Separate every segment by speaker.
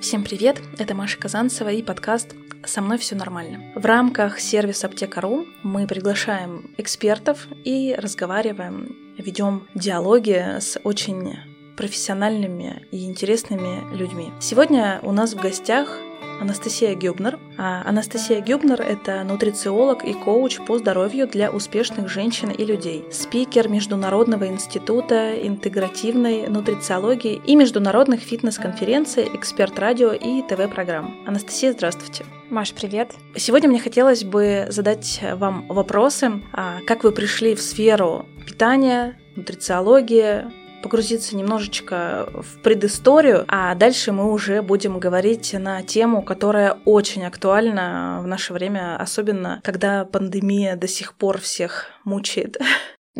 Speaker 1: Всем привет, это Маша Казанцева и подкаст «Со мной все нормально». В рамках сервиса Аптека.ру мы приглашаем экспертов и разговариваем, ведем диалоги с очень профессиональными и интересными людьми. Сегодня у нас в гостях Анастасия Гюбнер. А Анастасия Гюбнер – это нутрициолог и коуч по здоровью для успешных женщин и людей, спикер Международного института интегративной нутрициологии и международных фитнес-конференций, эксперт радио и ТВ-программ. Анастасия, здравствуйте.
Speaker 2: Маш, привет.
Speaker 1: Сегодня мне хотелось бы задать вам вопросы. А как вы пришли в сферу питания, нутрициологии, погрузиться немножечко в предысторию, а дальше мы уже будем говорить на тему, которая очень актуальна в наше время, особенно когда пандемия до сих пор всех мучает.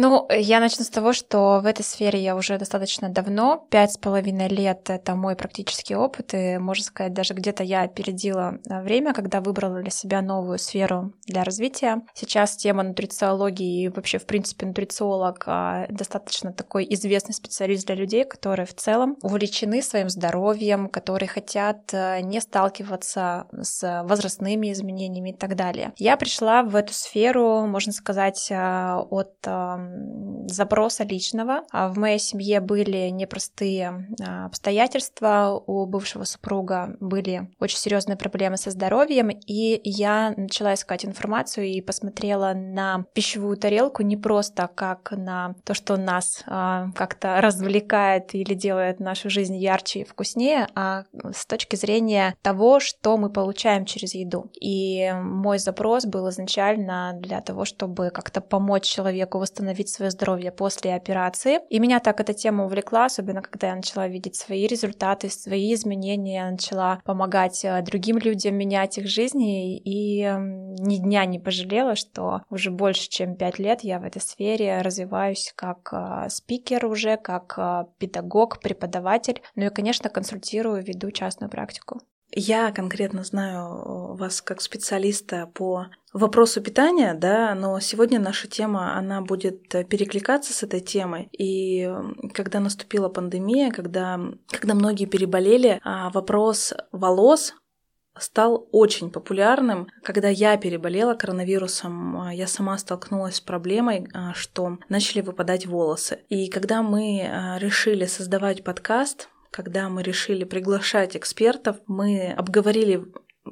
Speaker 2: Ну, я начну с того, что в этой сфере я уже достаточно давно, пять с половиной лет — это мой практический опыт, и, можно сказать, даже где-то я опередила а, время, когда выбрала для себя новую сферу для развития. Сейчас тема нутрициологии и вообще, в принципе, нутрициолог а, достаточно такой известный специалист для людей, которые в целом увлечены своим здоровьем, которые хотят а, не сталкиваться с возрастными изменениями и так далее. Я пришла в эту сферу, можно сказать, от запроса личного. А в моей семье были непростые а, обстоятельства. У бывшего супруга были очень серьезные проблемы со здоровьем, и я начала искать информацию и посмотрела на пищевую тарелку не просто как на то, что нас а, как-то развлекает или делает нашу жизнь ярче и вкуснее, а с точки зрения того, что мы получаем через еду. И мой запрос был изначально для того, чтобы как-то помочь человеку восстановить восстановить свое здоровье после операции. И меня так эта тема увлекла, особенно когда я начала видеть свои результаты, свои изменения, я начала помогать э, другим людям менять их жизни, и ни дня не пожалела, что уже больше, чем пять лет я в этой сфере развиваюсь как э, спикер уже, как э, педагог, преподаватель, ну и, конечно, консультирую, веду частную практику.
Speaker 1: Я конкретно знаю вас как специалиста по вопросу питания, да, но сегодня наша тема, она будет перекликаться с этой темой. И когда наступила пандемия, когда, когда многие переболели, а вопрос волос стал очень популярным. Когда я переболела коронавирусом, я сама столкнулась с проблемой, а, что начали выпадать волосы. И когда мы а, решили создавать подкаст, когда мы решили приглашать экспертов, мы обговорили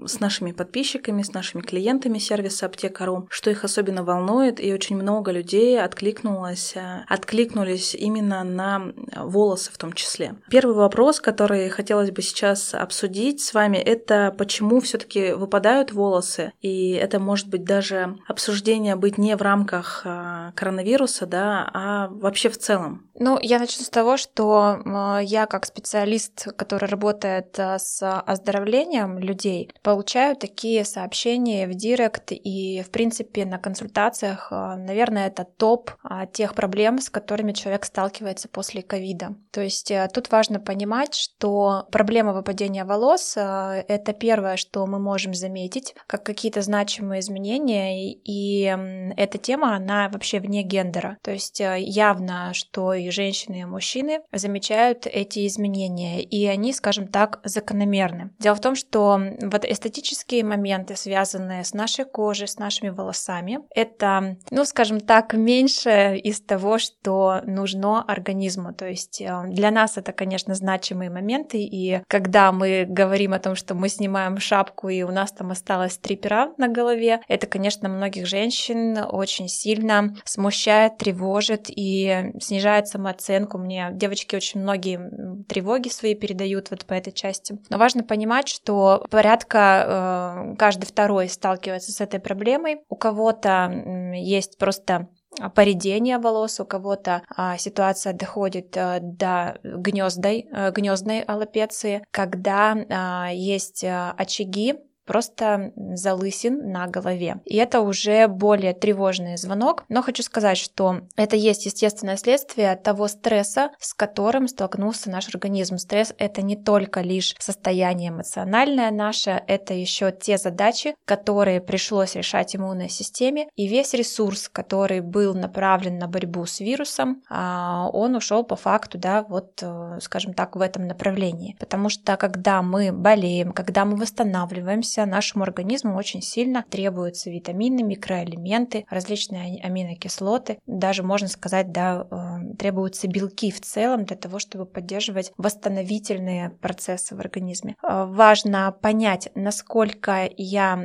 Speaker 1: с нашими подписчиками, с нашими клиентами сервиса Аптека.ру, что их особенно волнует, и очень много людей откликнулось, э, откликнулись именно на волосы в том числе. Первый вопрос, который хотелось бы сейчас обсудить с вами, это почему все таки выпадают волосы, и это может быть даже обсуждение быть не в рамках э, коронавируса, да, а вообще в целом.
Speaker 2: Ну, я начну с того, что я как специалист, который работает э, с оздоровлением людей, получаю такие сообщения в директ и, в принципе, на консультациях. Э, наверное, это топ тех проблем, с которыми человек сталкивается после ковида. То есть тут важно понимать, что проблема выпадения волос — это первое, что мы можем заметить, как какие-то значимые изменения, и эта тема, она вообще вне гендера. То есть явно, что и женщины, и мужчины замечают эти изменения, и они, скажем так, закономерны. Дело в том, что вот эстетические моменты, связанные с нашей кожей, с нашими волосами, это, ну, скажем так, меньше из того, что нужно организму. То есть э, для нас это, конечно, значимые моменты, и когда мы говорим о том, что мы снимаем шапку, и у нас там осталось три пера на голове, это, конечно, многих женщин очень сильно смущает, тревожит и снижает самооценку. Мне девочки очень многие тревоги свои передают вот по этой части. Но важно понимать, что порядка э, каждый второй сталкивается с этой проблемой. У кого-то есть просто поредение волос, у кого-то а, ситуация доходит а, до гнездой, а, гнездной аллопеции, когда а, есть очаги просто залысин на голове. И это уже более тревожный звонок. Но хочу сказать, что это есть естественное следствие того стресса, с которым столкнулся наш организм. Стресс — это не только лишь состояние эмоциональное наше, это еще те задачи, которые пришлось решать иммунной системе, и весь ресурс, который был направлен на борьбу с вирусом, а, он ушел по факту, да, вот, э, скажем так, в этом направлении. Потому что когда мы болеем, когда мы восстанавливаемся, нашему организму очень сильно требуются витамины, микроэлементы, различные аминокислоты, даже можно сказать, да, э, требуются белки в целом для того, чтобы поддерживать восстановительные процессы в организме. Э, важно понять, насколько я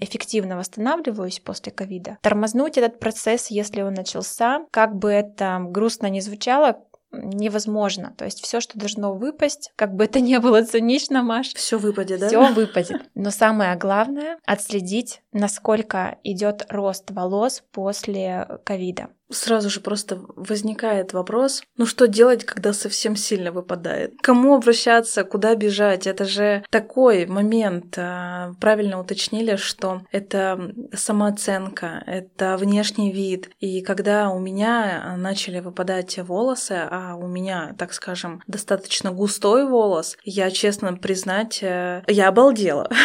Speaker 2: эффективно восстанавливаюсь после ковида, тормознуть этот процесс, если он начался, как бы это грустно не звучало, невозможно. То есть все, что должно выпасть, как бы это ни было цинично, Маш.
Speaker 1: Все выпадет, да?
Speaker 2: Все выпадет. Но самое главное отследить, насколько идет рост волос после ковида
Speaker 1: сразу же просто возникает вопрос, ну что делать, когда совсем сильно выпадает? Кому обращаться, куда бежать? Это же такой момент. А, правильно уточнили, что это самооценка, это внешний вид. И когда у меня начали выпадать волосы, а у меня, так скажем, достаточно густой волос, я, честно признать, э, я обалдела.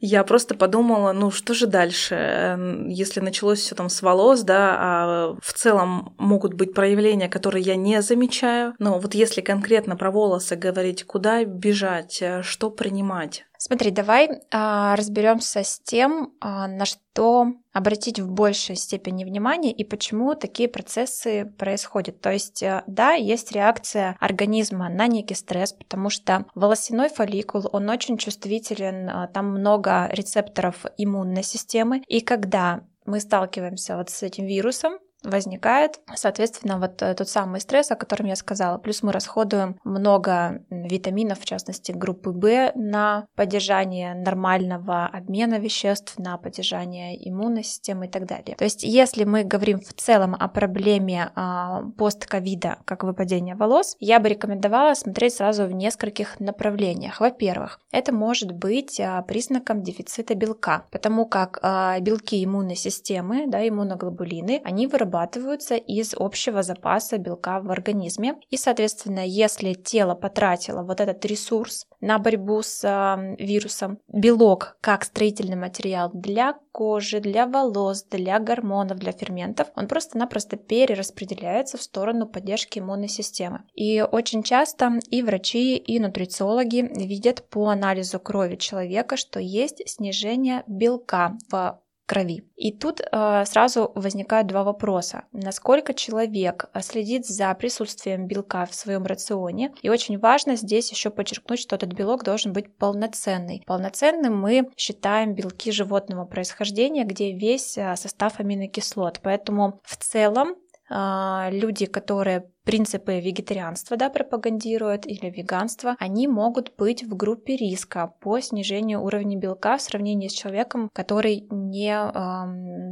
Speaker 1: Я просто подумала, ну что же дальше, если началось все там с волос, да, а в целом могут быть проявления, которые я не замечаю. Но вот если конкретно про волосы говорить, куда бежать, э, что принимать?
Speaker 2: Смотри, давай а, разберемся с тем, а, на что обратить в большей степени внимания и почему такие процессы происходят. То есть, э, да, есть реакция организма на некий стресс, потому что волосяной фолликул, он очень чувствителен, а, там много рецепторов иммунной системы, и когда мы сталкиваемся вот с этим вирусом, возникает, соответственно, вот э, тот самый стресс, о котором я сказала. Плюс мы расходуем много витаминов, в частности, группы В, на поддержание нормального обмена веществ, на поддержание иммунной системы и так далее. То есть, если мы говорим в целом о проблеме а, постковида, как выпадение волос, я бы рекомендовала смотреть сразу в нескольких направлениях. Во-первых, это может быть а, признаком дефицита белка, потому как а, белки иммунной системы, да, иммуноглобулины, они вырабатываются вырабатываются из общего запаса белка в организме. И, соответственно, если тело потратило вот этот ресурс на борьбу с э, вирусом, белок как строительный материал для кожи, для волос, для гормонов, для ферментов, он просто-напросто перераспределяется в сторону поддержки иммунной системы. И очень часто и врачи, и нутрициологи видят по анализу крови человека, что есть снижение белка в крови. И тут э, сразу возникают два вопроса. Насколько человек э, следит за присутствием белка в своем рационе? И очень важно здесь еще подчеркнуть, что этот белок должен быть полноценный. Полноценным мы считаем белки животного происхождения, где весь э, состав аминокислот. Поэтому в целом люди, которые принципы вегетарианства да, пропагандируют или веганства, они могут быть в группе риска по снижению уровня белка в сравнении с человеком, который не,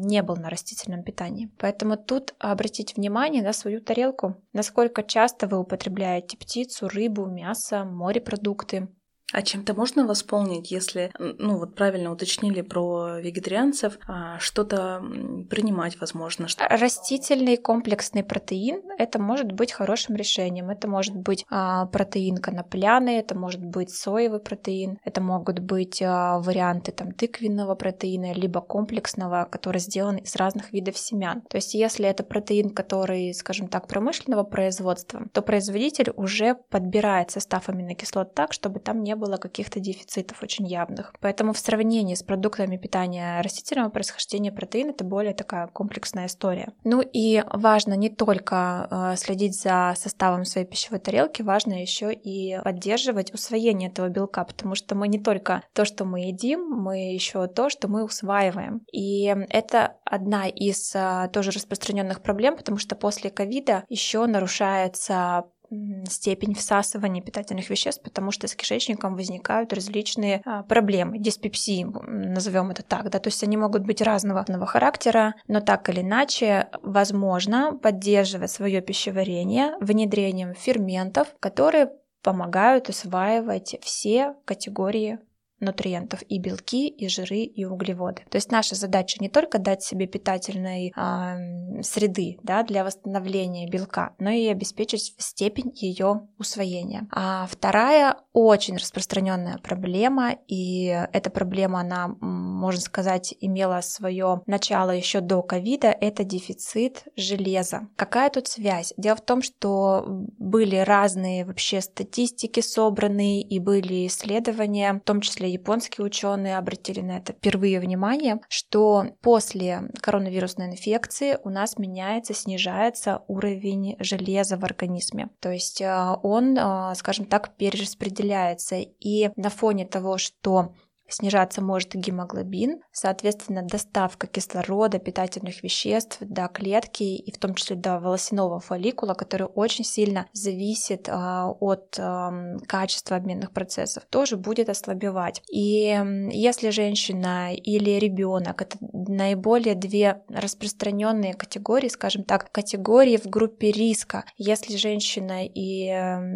Speaker 2: не был на растительном питании. Поэтому тут обратить внимание на свою тарелку, насколько часто вы употребляете птицу, рыбу, мясо, морепродукты,
Speaker 1: а чем-то можно восполнить, если, ну вот правильно уточнили про вегетарианцев, а что-то принимать возможно? Что...
Speaker 2: Растительный комплексный протеин – это может быть хорошим решением. Это может быть а, протеин конопляный, это может быть соевый протеин, это могут быть а, варианты там тыквенного протеина, либо комплексного, который сделан из разных видов семян. То есть если это протеин, который, скажем так, промышленного производства, то производитель уже подбирает состав аминокислот так, чтобы там не было каких-то дефицитов очень явных. Поэтому в сравнении с продуктами питания растительного происхождения протеин это более такая комплексная история. Ну и важно не только э, следить за составом своей пищевой тарелки, важно еще и поддерживать усвоение этого белка, потому что мы не только то, что мы едим, мы еще то, что мы усваиваем. И это одна из э, тоже распространенных проблем, потому что после ковида еще нарушается степень всасывания питательных веществ, потому что с кишечником возникают различные а, проблемы, диспепсии, назовем это так, да, то есть они могут быть разного характера, но так или иначе возможно поддерживать свое пищеварение внедрением ферментов, которые помогают усваивать все категории нутриентов и белки, и жиры, и углеводы. То есть наша задача не только дать себе питательной э, среды да, для восстановления белка, но и обеспечить степень ее усвоения. А вторая очень распространенная проблема, и эта проблема, она, можно сказать, имела свое начало еще до ковида, это дефицит железа. Какая тут связь? Дело в том, что были разные вообще статистики собранные и были исследования, в том числе числе японские ученые обратили на это впервые внимание, что после коронавирусной инфекции у нас меняется, снижается уровень железа в организме. То есть э, он, э, скажем так, перераспределяется. И на фоне того, что снижаться может гемоглобин, соответственно, доставка кислорода, питательных веществ до клетки и в том числе до волосяного фолликула, который очень сильно зависит а, от качества обменных процессов, тоже будет ослабевать. И если женщина или ребенок это наиболее две распространенные категории, скажем так, категории в группе риска. Если женщина и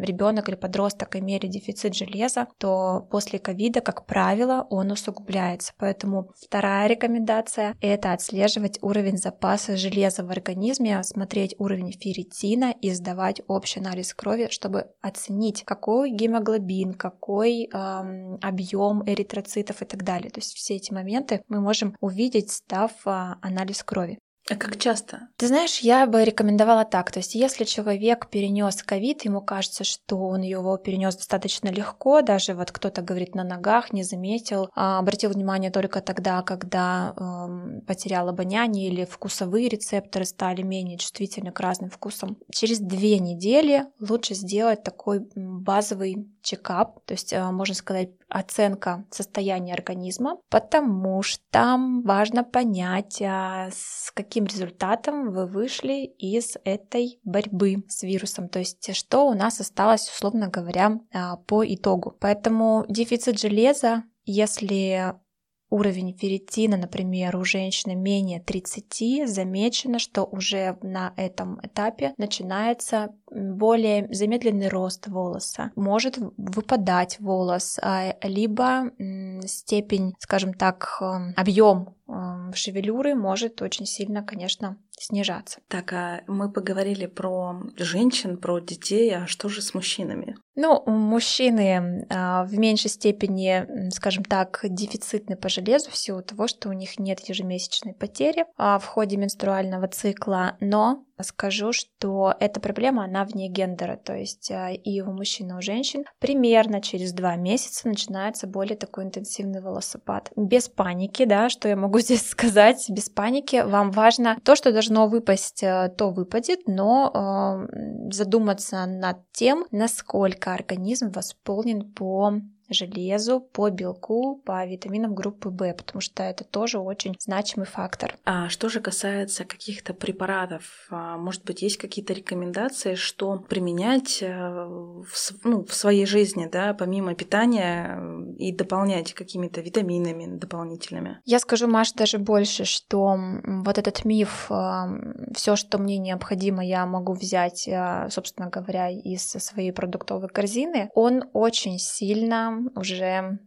Speaker 2: ребенок или подросток имели дефицит железа, то после ковида, как правило, он усугубляется. Поэтому вторая рекомендация – это отслеживать уровень запаса железа в организме, смотреть уровень ферритина и сдавать общий анализ крови, чтобы оценить, какой гемоглобин, какой эм, объем эритроцитов и так далее. То есть все эти моменты мы можем увидеть, сдав э, анализ крови.
Speaker 1: А как часто?
Speaker 2: Ты знаешь, я бы рекомендовала так. То есть, если человек перенес ковид, ему кажется, что он его перенес достаточно легко, даже вот кто-то говорит на ногах, не заметил, а обратил внимание только тогда, когда эм, потерял обоняние или вкусовые рецепторы стали менее чувствительны к разным вкусам. Через две недели лучше сделать такой базовый чекап, то есть, э, можно сказать, оценка состояния организма, потому что важно понять, а, с каким результатом вы вышли из этой борьбы с вирусом, то есть что у нас осталось, условно говоря, а, по итогу. Поэтому дефицит железа, если уровень ферритина, например, у женщины менее 30, замечено, что уже на этом этапе начинается более замедленный рост волоса, может выпадать волос, а, либо степень, скажем так, эм, объем эм, шевелюры может очень сильно, конечно, снижаться.
Speaker 1: Так, а мы поговорили про женщин, про детей, а что же с мужчинами?
Speaker 2: Ну, мужчины а, в меньшей степени, скажем так, дефицитны по железу в силу того, что у них нет ежемесячной потери а, в ходе менструального цикла, но скажу, что эта проблема, она вне гендера, то есть а, и у мужчин, и у женщин примерно через два месяца начинается более такой интенсивный волосопад. Без паники, да, что я могу здесь сказать, без паники, вам важно то, что должно выпасть, э, то выпадет, но э, задуматься над тем, насколько организм восполнен по железу, по белку, по витаминам группы В, потому что это тоже очень значимый фактор.
Speaker 1: А что же касается каких-то препаратов, а, может быть, есть какие-то рекомендации, что применять э, в, ну, в своей жизни, да, помимо питания э, и дополнять какими-то витаминами дополнительными?
Speaker 2: Я скажу, Маш, даже больше, что вот этот миф, все, что мне необходимо, я могу взять, э, собственно говоря, из своей продуктовой корзины, он очень сильно уже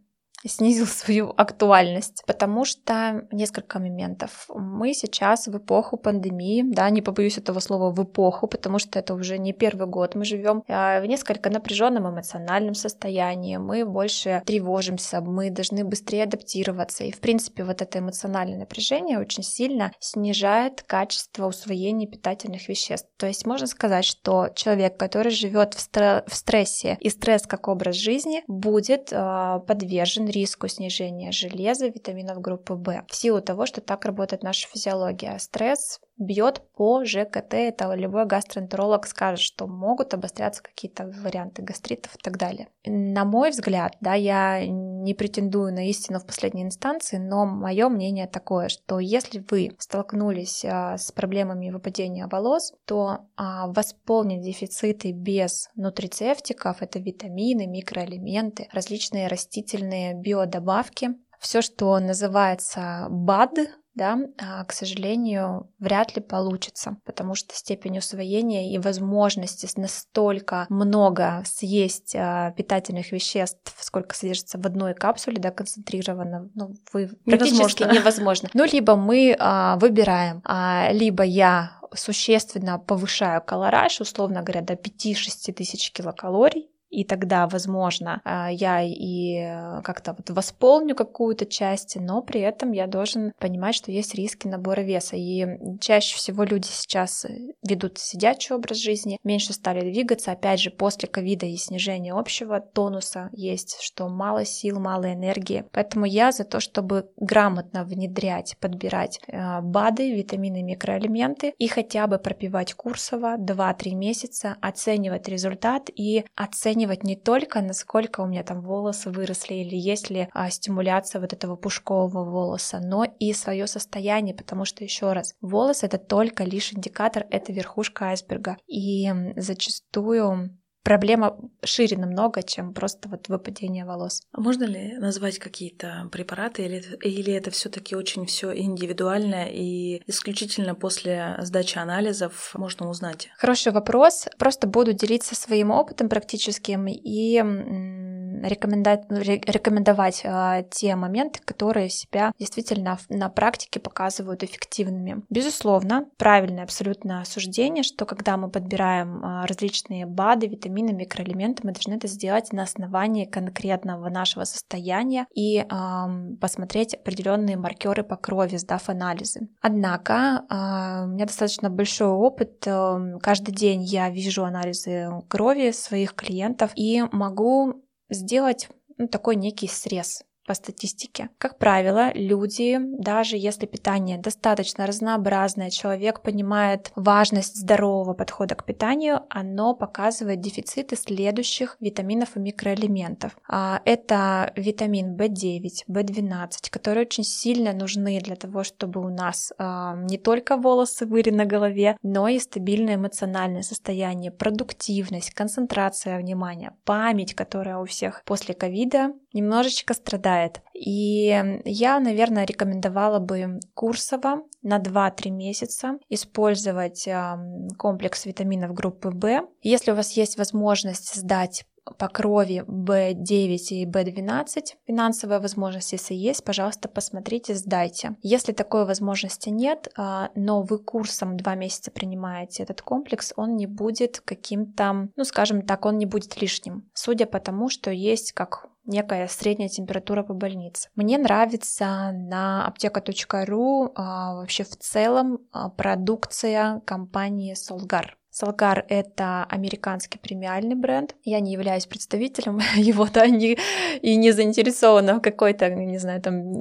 Speaker 2: снизил свою актуальность, потому что несколько моментов. Мы сейчас в эпоху пандемии, да, не побоюсь этого слова в эпоху, потому что это уже не первый год. Мы живем а, в несколько напряженном эмоциональном состоянии, мы больше тревожимся, мы должны быстрее адаптироваться. И, в принципе, вот это эмоциональное напряжение очень сильно снижает качество усвоения питательных веществ. То есть можно сказать, что человек, который живет в, стрессе и стресс как образ жизни, будет э, подвержен риску снижения железа, витаминов группы В в силу того, что так работает наша физиология. Стресс бьет по ЖКТ, это любой гастроэнтеролог скажет, что могут обостряться какие-то варианты гастритов и так далее. На мой взгляд, да, я не претендую на истину в последней инстанции, но мое мнение такое, что если вы столкнулись а, с проблемами выпадения волос, то а, восполнить дефициты без нутрицептиков, это витамины, микроэлементы, различные растительные биодобавки, все, что называется БАД, да, а, к сожалению, вряд ли получится, потому что степень усвоения и возможности настолько много съесть а, питательных веществ, сколько содержится в одной капсуле, да, концентрированно, ну, вы практически невозможно. невозможно. Ну, либо мы а, выбираем, а, либо я существенно повышаю колораж, условно говоря, до 5-6 тысяч килокалорий, и тогда, возможно, а, я и э, как-то вот восполню какую-то часть, но при этом я должен понимать, что есть риски набора веса. И чаще всего люди сейчас э, ведут сидячий образ жизни, меньше стали двигаться. Опять же, после ковида и снижения общего тонуса есть, что мало сил, мало энергии. Поэтому я за то, чтобы грамотно внедрять, подбирать э, БАДы, витамины, микроэлементы и хотя бы пропивать курсово 2-3 месяца, оценивать результат и оценивать оценивать не только, насколько у меня там волосы выросли или есть ли а, стимуляция вот этого пушкового волоса, но и свое состояние, потому что еще раз, волос это только лишь индикатор, это верхушка айсберга. И зачастую проблема шире намного, чем просто вот выпадение волос.
Speaker 1: А можно ли назвать какие-то препараты или, или это все-таки очень все индивидуально и исключительно после сдачи анализов можно узнать?
Speaker 2: Хороший вопрос. Просто буду делиться своим опытом практическим и рекомендовать, а, те моменты, которые себя действительно на практике показывают эффективными. Безусловно, правильное абсолютно суждение, что когда мы подбираем а, различные БАДы, витамины, микроэлементы, мы должны это сделать на основании конкретного нашего состояния и э, посмотреть определенные маркеры по крови, сдав анализы. Однако э, у меня достаточно большой опыт. Каждый день я вижу анализы крови своих клиентов и могу сделать ну, такой некий срез по статистике. Как правило, люди, даже если питание достаточно разнообразное, человек понимает важность здорового подхода к питанию, оно показывает дефициты следующих витаминов и микроэлементов. А, это витамин В9, В12, которые очень сильно нужны для того, чтобы у нас а, не только волосы были на голове, но и стабильное эмоциональное состояние, продуктивность, концентрация внимания, память, которая у всех после ковида немножечко страдает. И я, наверное, рекомендовала бы курсово на 2-3 месяца использовать комплекс витаминов группы В. Если у вас есть возможность сдать по крови B9 и B12 финансовая возможность, если есть, пожалуйста, посмотрите, сдайте. Если такой возможности нет, а, но вы курсом 2 месяца принимаете этот комплекс, он не будет каким-то, ну скажем так, он не будет лишним, судя по тому, что есть как некая средняя температура по больнице. Мне нравится на аптека.ру а, вообще в целом а, продукция компании Solgar. Салгар — это американский премиальный бренд. Я не являюсь представителем его, да, не, и не заинтересована в какой-то, не знаю, там,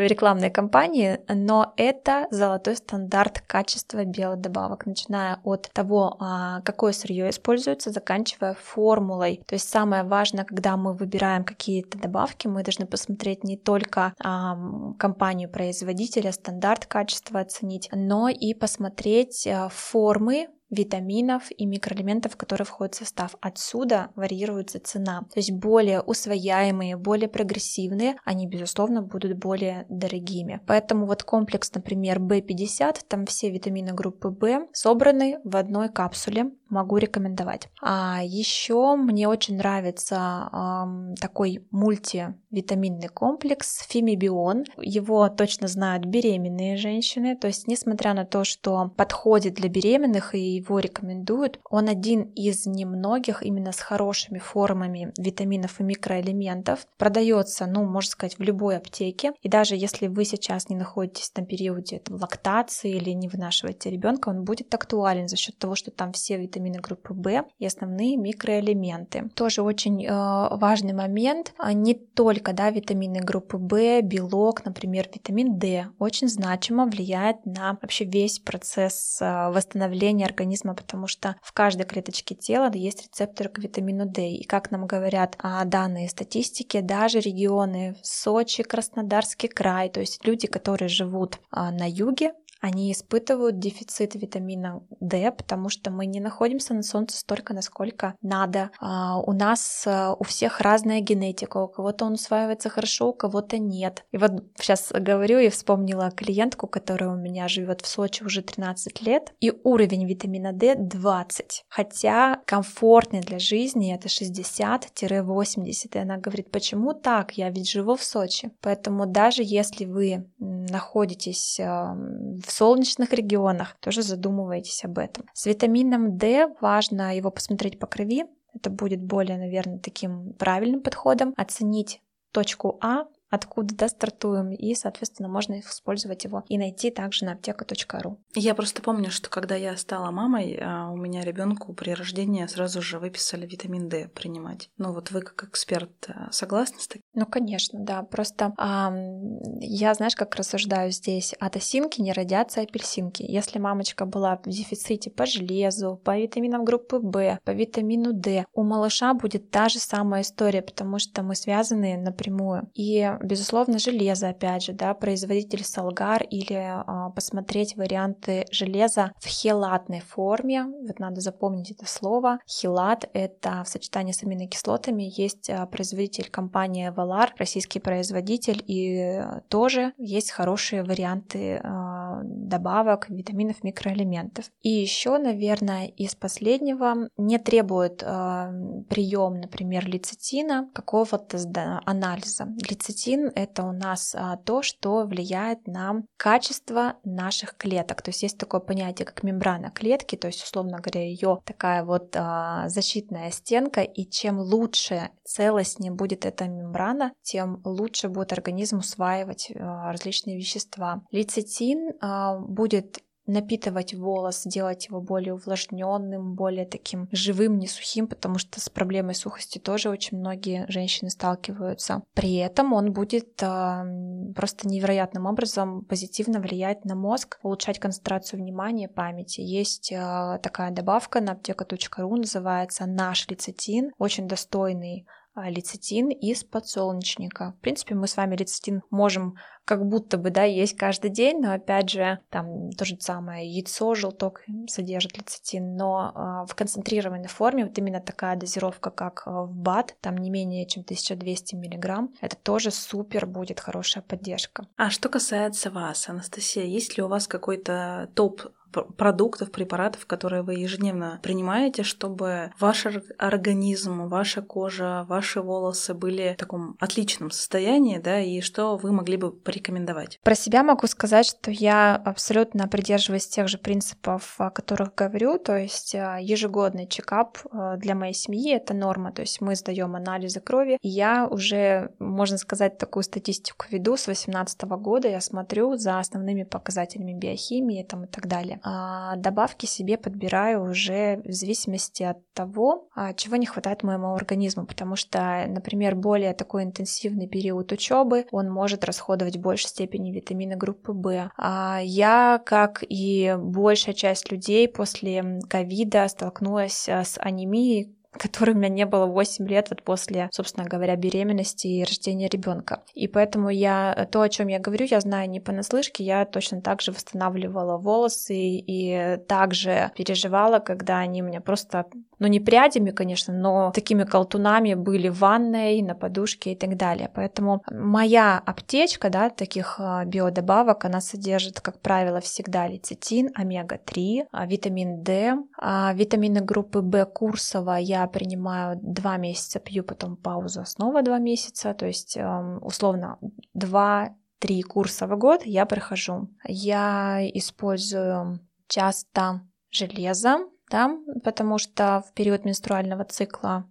Speaker 2: рекламной кампании, но это золотой стандарт качества биодобавок, начиная от того, а, какое сырье используется, заканчивая формулой. То есть самое важное, когда мы выбираем какие-то добавки, мы должны посмотреть не только а, компанию производителя, стандарт качества оценить, но и посмотреть а, формы витаминов и микроэлементов, которые входят в состав. Отсюда варьируется цена. То есть более усвояемые, более прогрессивные, они, безусловно, будут более дорогими. Поэтому вот комплекс, например, B50, там все витамины группы B собраны в одной капсуле могу рекомендовать. А еще мне очень нравится э, такой мультивитаминный комплекс Фимибион. Его точно знают беременные женщины. То есть, несмотря на то, что подходит для беременных и его рекомендуют, он один из немногих именно с хорошими формами витаминов и микроэлементов. Продается, ну, можно сказать, в любой аптеке. И даже если вы сейчас не находитесь на периоде там, лактации или не вынашиваете ребенка, он будет актуален за счет того, что там все витамины группы В и основные микроэлементы. Тоже очень э, важный момент. А не только да, витамины группы В, белок, например, витамин D очень значимо влияет на вообще весь процесс э, восстановления организма, потому что в каждой клеточке тела есть рецепторы к витамину D. И как нам говорят э, данные статистики, даже регионы Сочи, Краснодарский край, то есть люди, которые живут э, на юге, они испытывают дефицит витамина D, потому что мы не находимся на солнце столько, насколько надо. А, у нас а, у всех разная генетика, у кого-то он усваивается хорошо, у кого-то нет. И вот сейчас говорю и вспомнила клиентку, которая у меня живет в Сочи уже 13 лет, и уровень витамина D 20, хотя комфортный для жизни это 60-80, и она говорит, почему так, я ведь живу в Сочи. Поэтому даже если вы находитесь в солнечных регионах, тоже задумывайтесь об этом. С витамином D важно его посмотреть по крови, это будет более, наверное, таким правильным подходом, оценить точку А откуда да, стартуем, и, соответственно, можно использовать его и найти также на аптека.ру.
Speaker 1: Я просто помню, что когда я стала мамой, а, у меня ребенку при рождении сразу же выписали витамин D принимать. Ну вот вы как эксперт а, согласны с таким?
Speaker 2: Ну, конечно, да. Просто а, я, знаешь, как рассуждаю здесь, от осинки не родятся апельсинки. Если мамочка была в дефиците по железу, по витаминам группы В, по витамину D, у малыша будет та же самая история, потому что мы связаны напрямую. И безусловно, железо, опять же, да, производитель Солгар или а, посмотреть варианты железа в хелатной форме. Вот надо запомнить это слово. Хелат — это в сочетании с аминокислотами. Есть а, производитель компания Valar, российский производитель, и тоже есть хорошие варианты а, добавок витаминов, микроэлементов. И еще, наверное, из последнего не требует а, прием, например, лецитина, какого-то анализа. Лецитин Лецитин – это у нас а, то, что влияет на качество наших клеток. То есть есть такое понятие, как мембрана клетки, то есть, условно говоря, ее такая вот а, защитная стенка, и чем лучше, целостнее будет эта мембрана, тем лучше будет организм усваивать а, различные вещества. Лецитин будет напитывать волос, делать его более увлажненным, более таким живым, не сухим, потому что с проблемой сухости тоже очень многие женщины сталкиваются. При этом он будет э, просто невероятным образом позитивно влиять на мозг, улучшать концентрацию внимания, памяти. Есть э, такая добавка на аптека.ру, называется наш лецитин, очень достойный а, лецитин из подсолнечника. В принципе, мы с вами лецитин можем как будто бы, да, есть каждый день, но опять же, там то же самое яйцо, желток содержит лецитин, но э, в концентрированной форме вот именно такая дозировка, как в БАД, там не менее чем 1200 миллиграмм, это тоже супер будет хорошая поддержка.
Speaker 1: А что касается вас, Анастасия, есть ли у вас какой-то топ продуктов, препаратов, которые вы ежедневно принимаете, чтобы ваш организм, ваша кожа, ваши волосы были в таком отличном состоянии, да, и что вы могли бы порекомендовать?
Speaker 2: Про себя могу сказать, что я абсолютно придерживаюсь тех же принципов, о которых говорю, то есть а, ежегодный чекап а, для моей семьи — это норма, то есть мы сдаем анализы крови, и я уже, можно сказать, такую статистику веду с 2018 года, я смотрю за основными показателями биохимии там, и так далее. А, добавки себе подбираю уже в зависимости от того, а, чего не хватает моему организму, потому что, например, более такой интенсивный период учебы, он может расходовать большей степени витамины группы В. А я, как и большая часть людей после ковида, столкнулась с анемией, которой у меня не было 8 лет вот после, собственно говоря, беременности и рождения ребенка. И поэтому я то, о чем я говорю, я знаю не понаслышке, я точно так же восстанавливала волосы и также переживала, когда они у меня просто ну не прядями, конечно, но такими колтунами были в ванной, на подушке и так далее. Поэтому моя аптечка, да, таких а, биодобавок, она содержит, как правило, всегда лецитин, омега-3, а, витамин D, а, витамины группы В курсово я принимаю 2 месяца, пью потом паузу, снова 2 месяца, то есть условно 2 три курса в год я прохожу. Я использую часто железо, да, потому что в период менструального цикла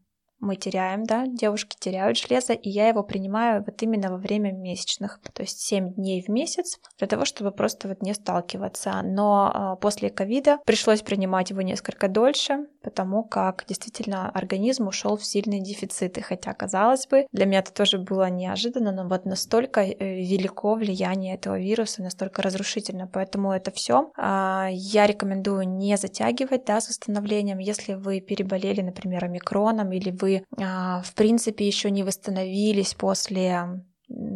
Speaker 2: мы теряем, да, девушки теряют железо, и я его принимаю вот именно во время месячных, то есть 7 дней в месяц, для того, чтобы просто вот не сталкиваться. Но а, после ковида пришлось принимать его несколько дольше, потому как действительно организм ушел в сильные дефициты, хотя, казалось бы, для меня это тоже было неожиданно, но вот настолько э, велико влияние этого вируса, настолько разрушительно, поэтому это все а, я рекомендую не затягивать, да, с восстановлением, если вы переболели, например, омикроном, или вы, а, в принципе, еще не восстановились после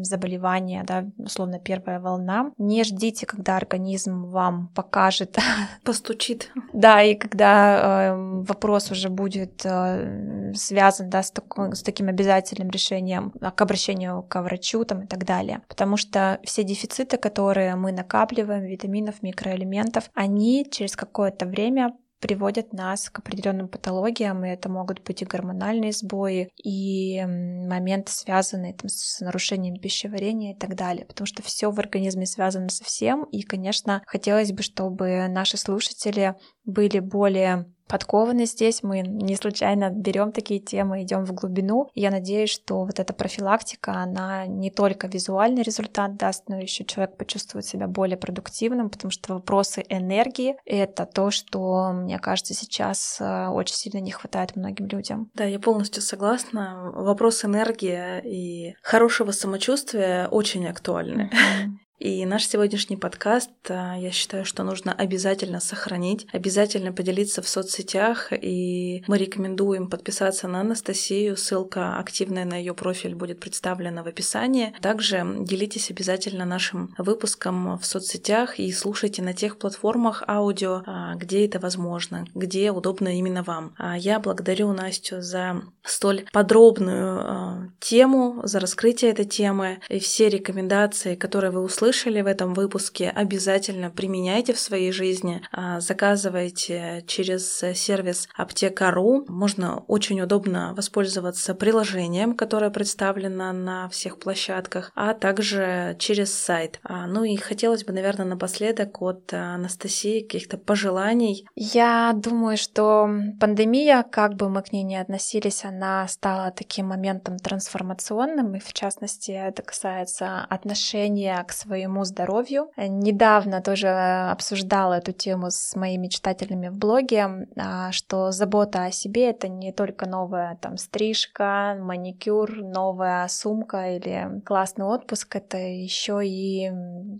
Speaker 2: заболевания, да, условно первая волна. Не ждите, когда организм вам покажет.
Speaker 1: Постучит.
Speaker 2: Да, и когда э, вопрос уже будет э, связан да, с, такой, с таким обязательным решением к обращению к врачу там, и так далее. Потому что все дефициты, которые мы накапливаем, витаминов, микроэлементов, они через какое-то время приводят нас к определенным патологиям, и это могут быть и гормональные сбои, и моменты, связанные там, с нарушением пищеварения и так далее, потому что все в организме связано со всем, и, конечно, хотелось бы, чтобы наши слушатели были более подкованы здесь. Мы не случайно берем такие темы, идем в глубину. И я надеюсь, что вот эта профилактика, она не только визуальный результат даст, но еще человек почувствует себя более продуктивным, потому что вопросы энергии — это то, что, мне кажется, сейчас э, очень сильно не хватает многим людям.
Speaker 1: Да, я полностью согласна. Вопрос энергии и хорошего самочувствия очень актуальны. Mm-hmm. И наш сегодняшний подкаст, а, я считаю, что нужно обязательно сохранить, обязательно поделиться в соцсетях, и мы рекомендуем подписаться на Анастасию, ссылка активная на ее профиль будет представлена в описании. Также делитесь обязательно нашим выпуском в соцсетях и слушайте на тех платформах аудио, а, где это возможно, где удобно именно вам. А я благодарю Настю за столь подробную тему, за раскрытие этой темы и все рекомендации, которые вы услышали, услышали в этом выпуске, обязательно применяйте в своей жизни. А, заказывайте через сервис Аптека.ру. Можно очень удобно воспользоваться приложением, которое представлено на всех площадках, а также через сайт. А, ну и хотелось бы, наверное, напоследок от Анастасии каких-то пожеланий.
Speaker 2: Я думаю, что пандемия, как бы мы к ней ни относились, она стала таким моментом трансформационным, и в частности это касается отношения к своей своему здоровью. Недавно тоже обсуждала эту тему с моими читателями в блоге, а, что забота о себе — это не только новая там стрижка, маникюр, новая сумка или классный отпуск, это еще и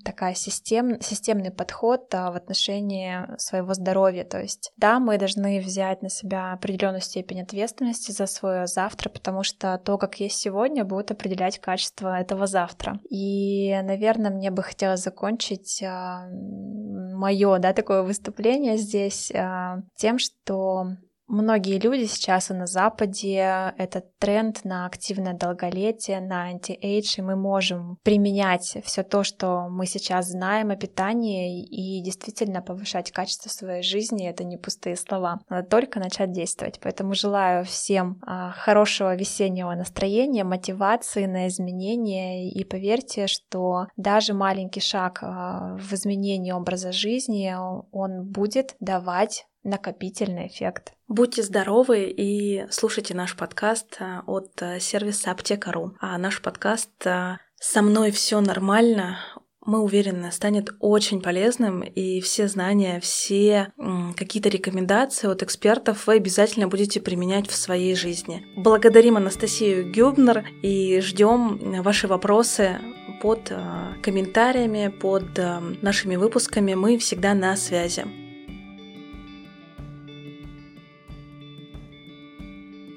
Speaker 2: такая систем, системный подход а, в отношении своего здоровья. То есть, да, мы должны взять на себя определенную степень ответственности за свое завтра, потому что то, как есть сегодня, будет определять качество этого завтра. И, наверное, мне мне бы хотелось закончить а, мое, да, такое выступление здесь а, тем, что Многие люди сейчас и на Западе этот тренд на активное долголетие, на anti-age, и мы можем применять все то, что мы сейчас знаем о питании, и действительно повышать качество своей жизни. Это не пустые слова. Надо только начать действовать. Поэтому желаю всем а, хорошего весеннего настроения, мотивации на изменения, и поверьте, что даже маленький шаг а, в изменении образа жизни, он будет давать накопительный эффект.
Speaker 1: Будьте здоровы и слушайте наш подкаст э, от э, сервиса Аптека.ру. А наш подкаст э, «Со мной все нормально» мы уверены, станет очень полезным, и все знания, все какие-то рекомендации от экспертов вы обязательно будете применять в своей жизни. Благодарим Анастасию Гюбнер и ждем ваши вопросы под комментариями, под нашими выпусками. Мы всегда на связи.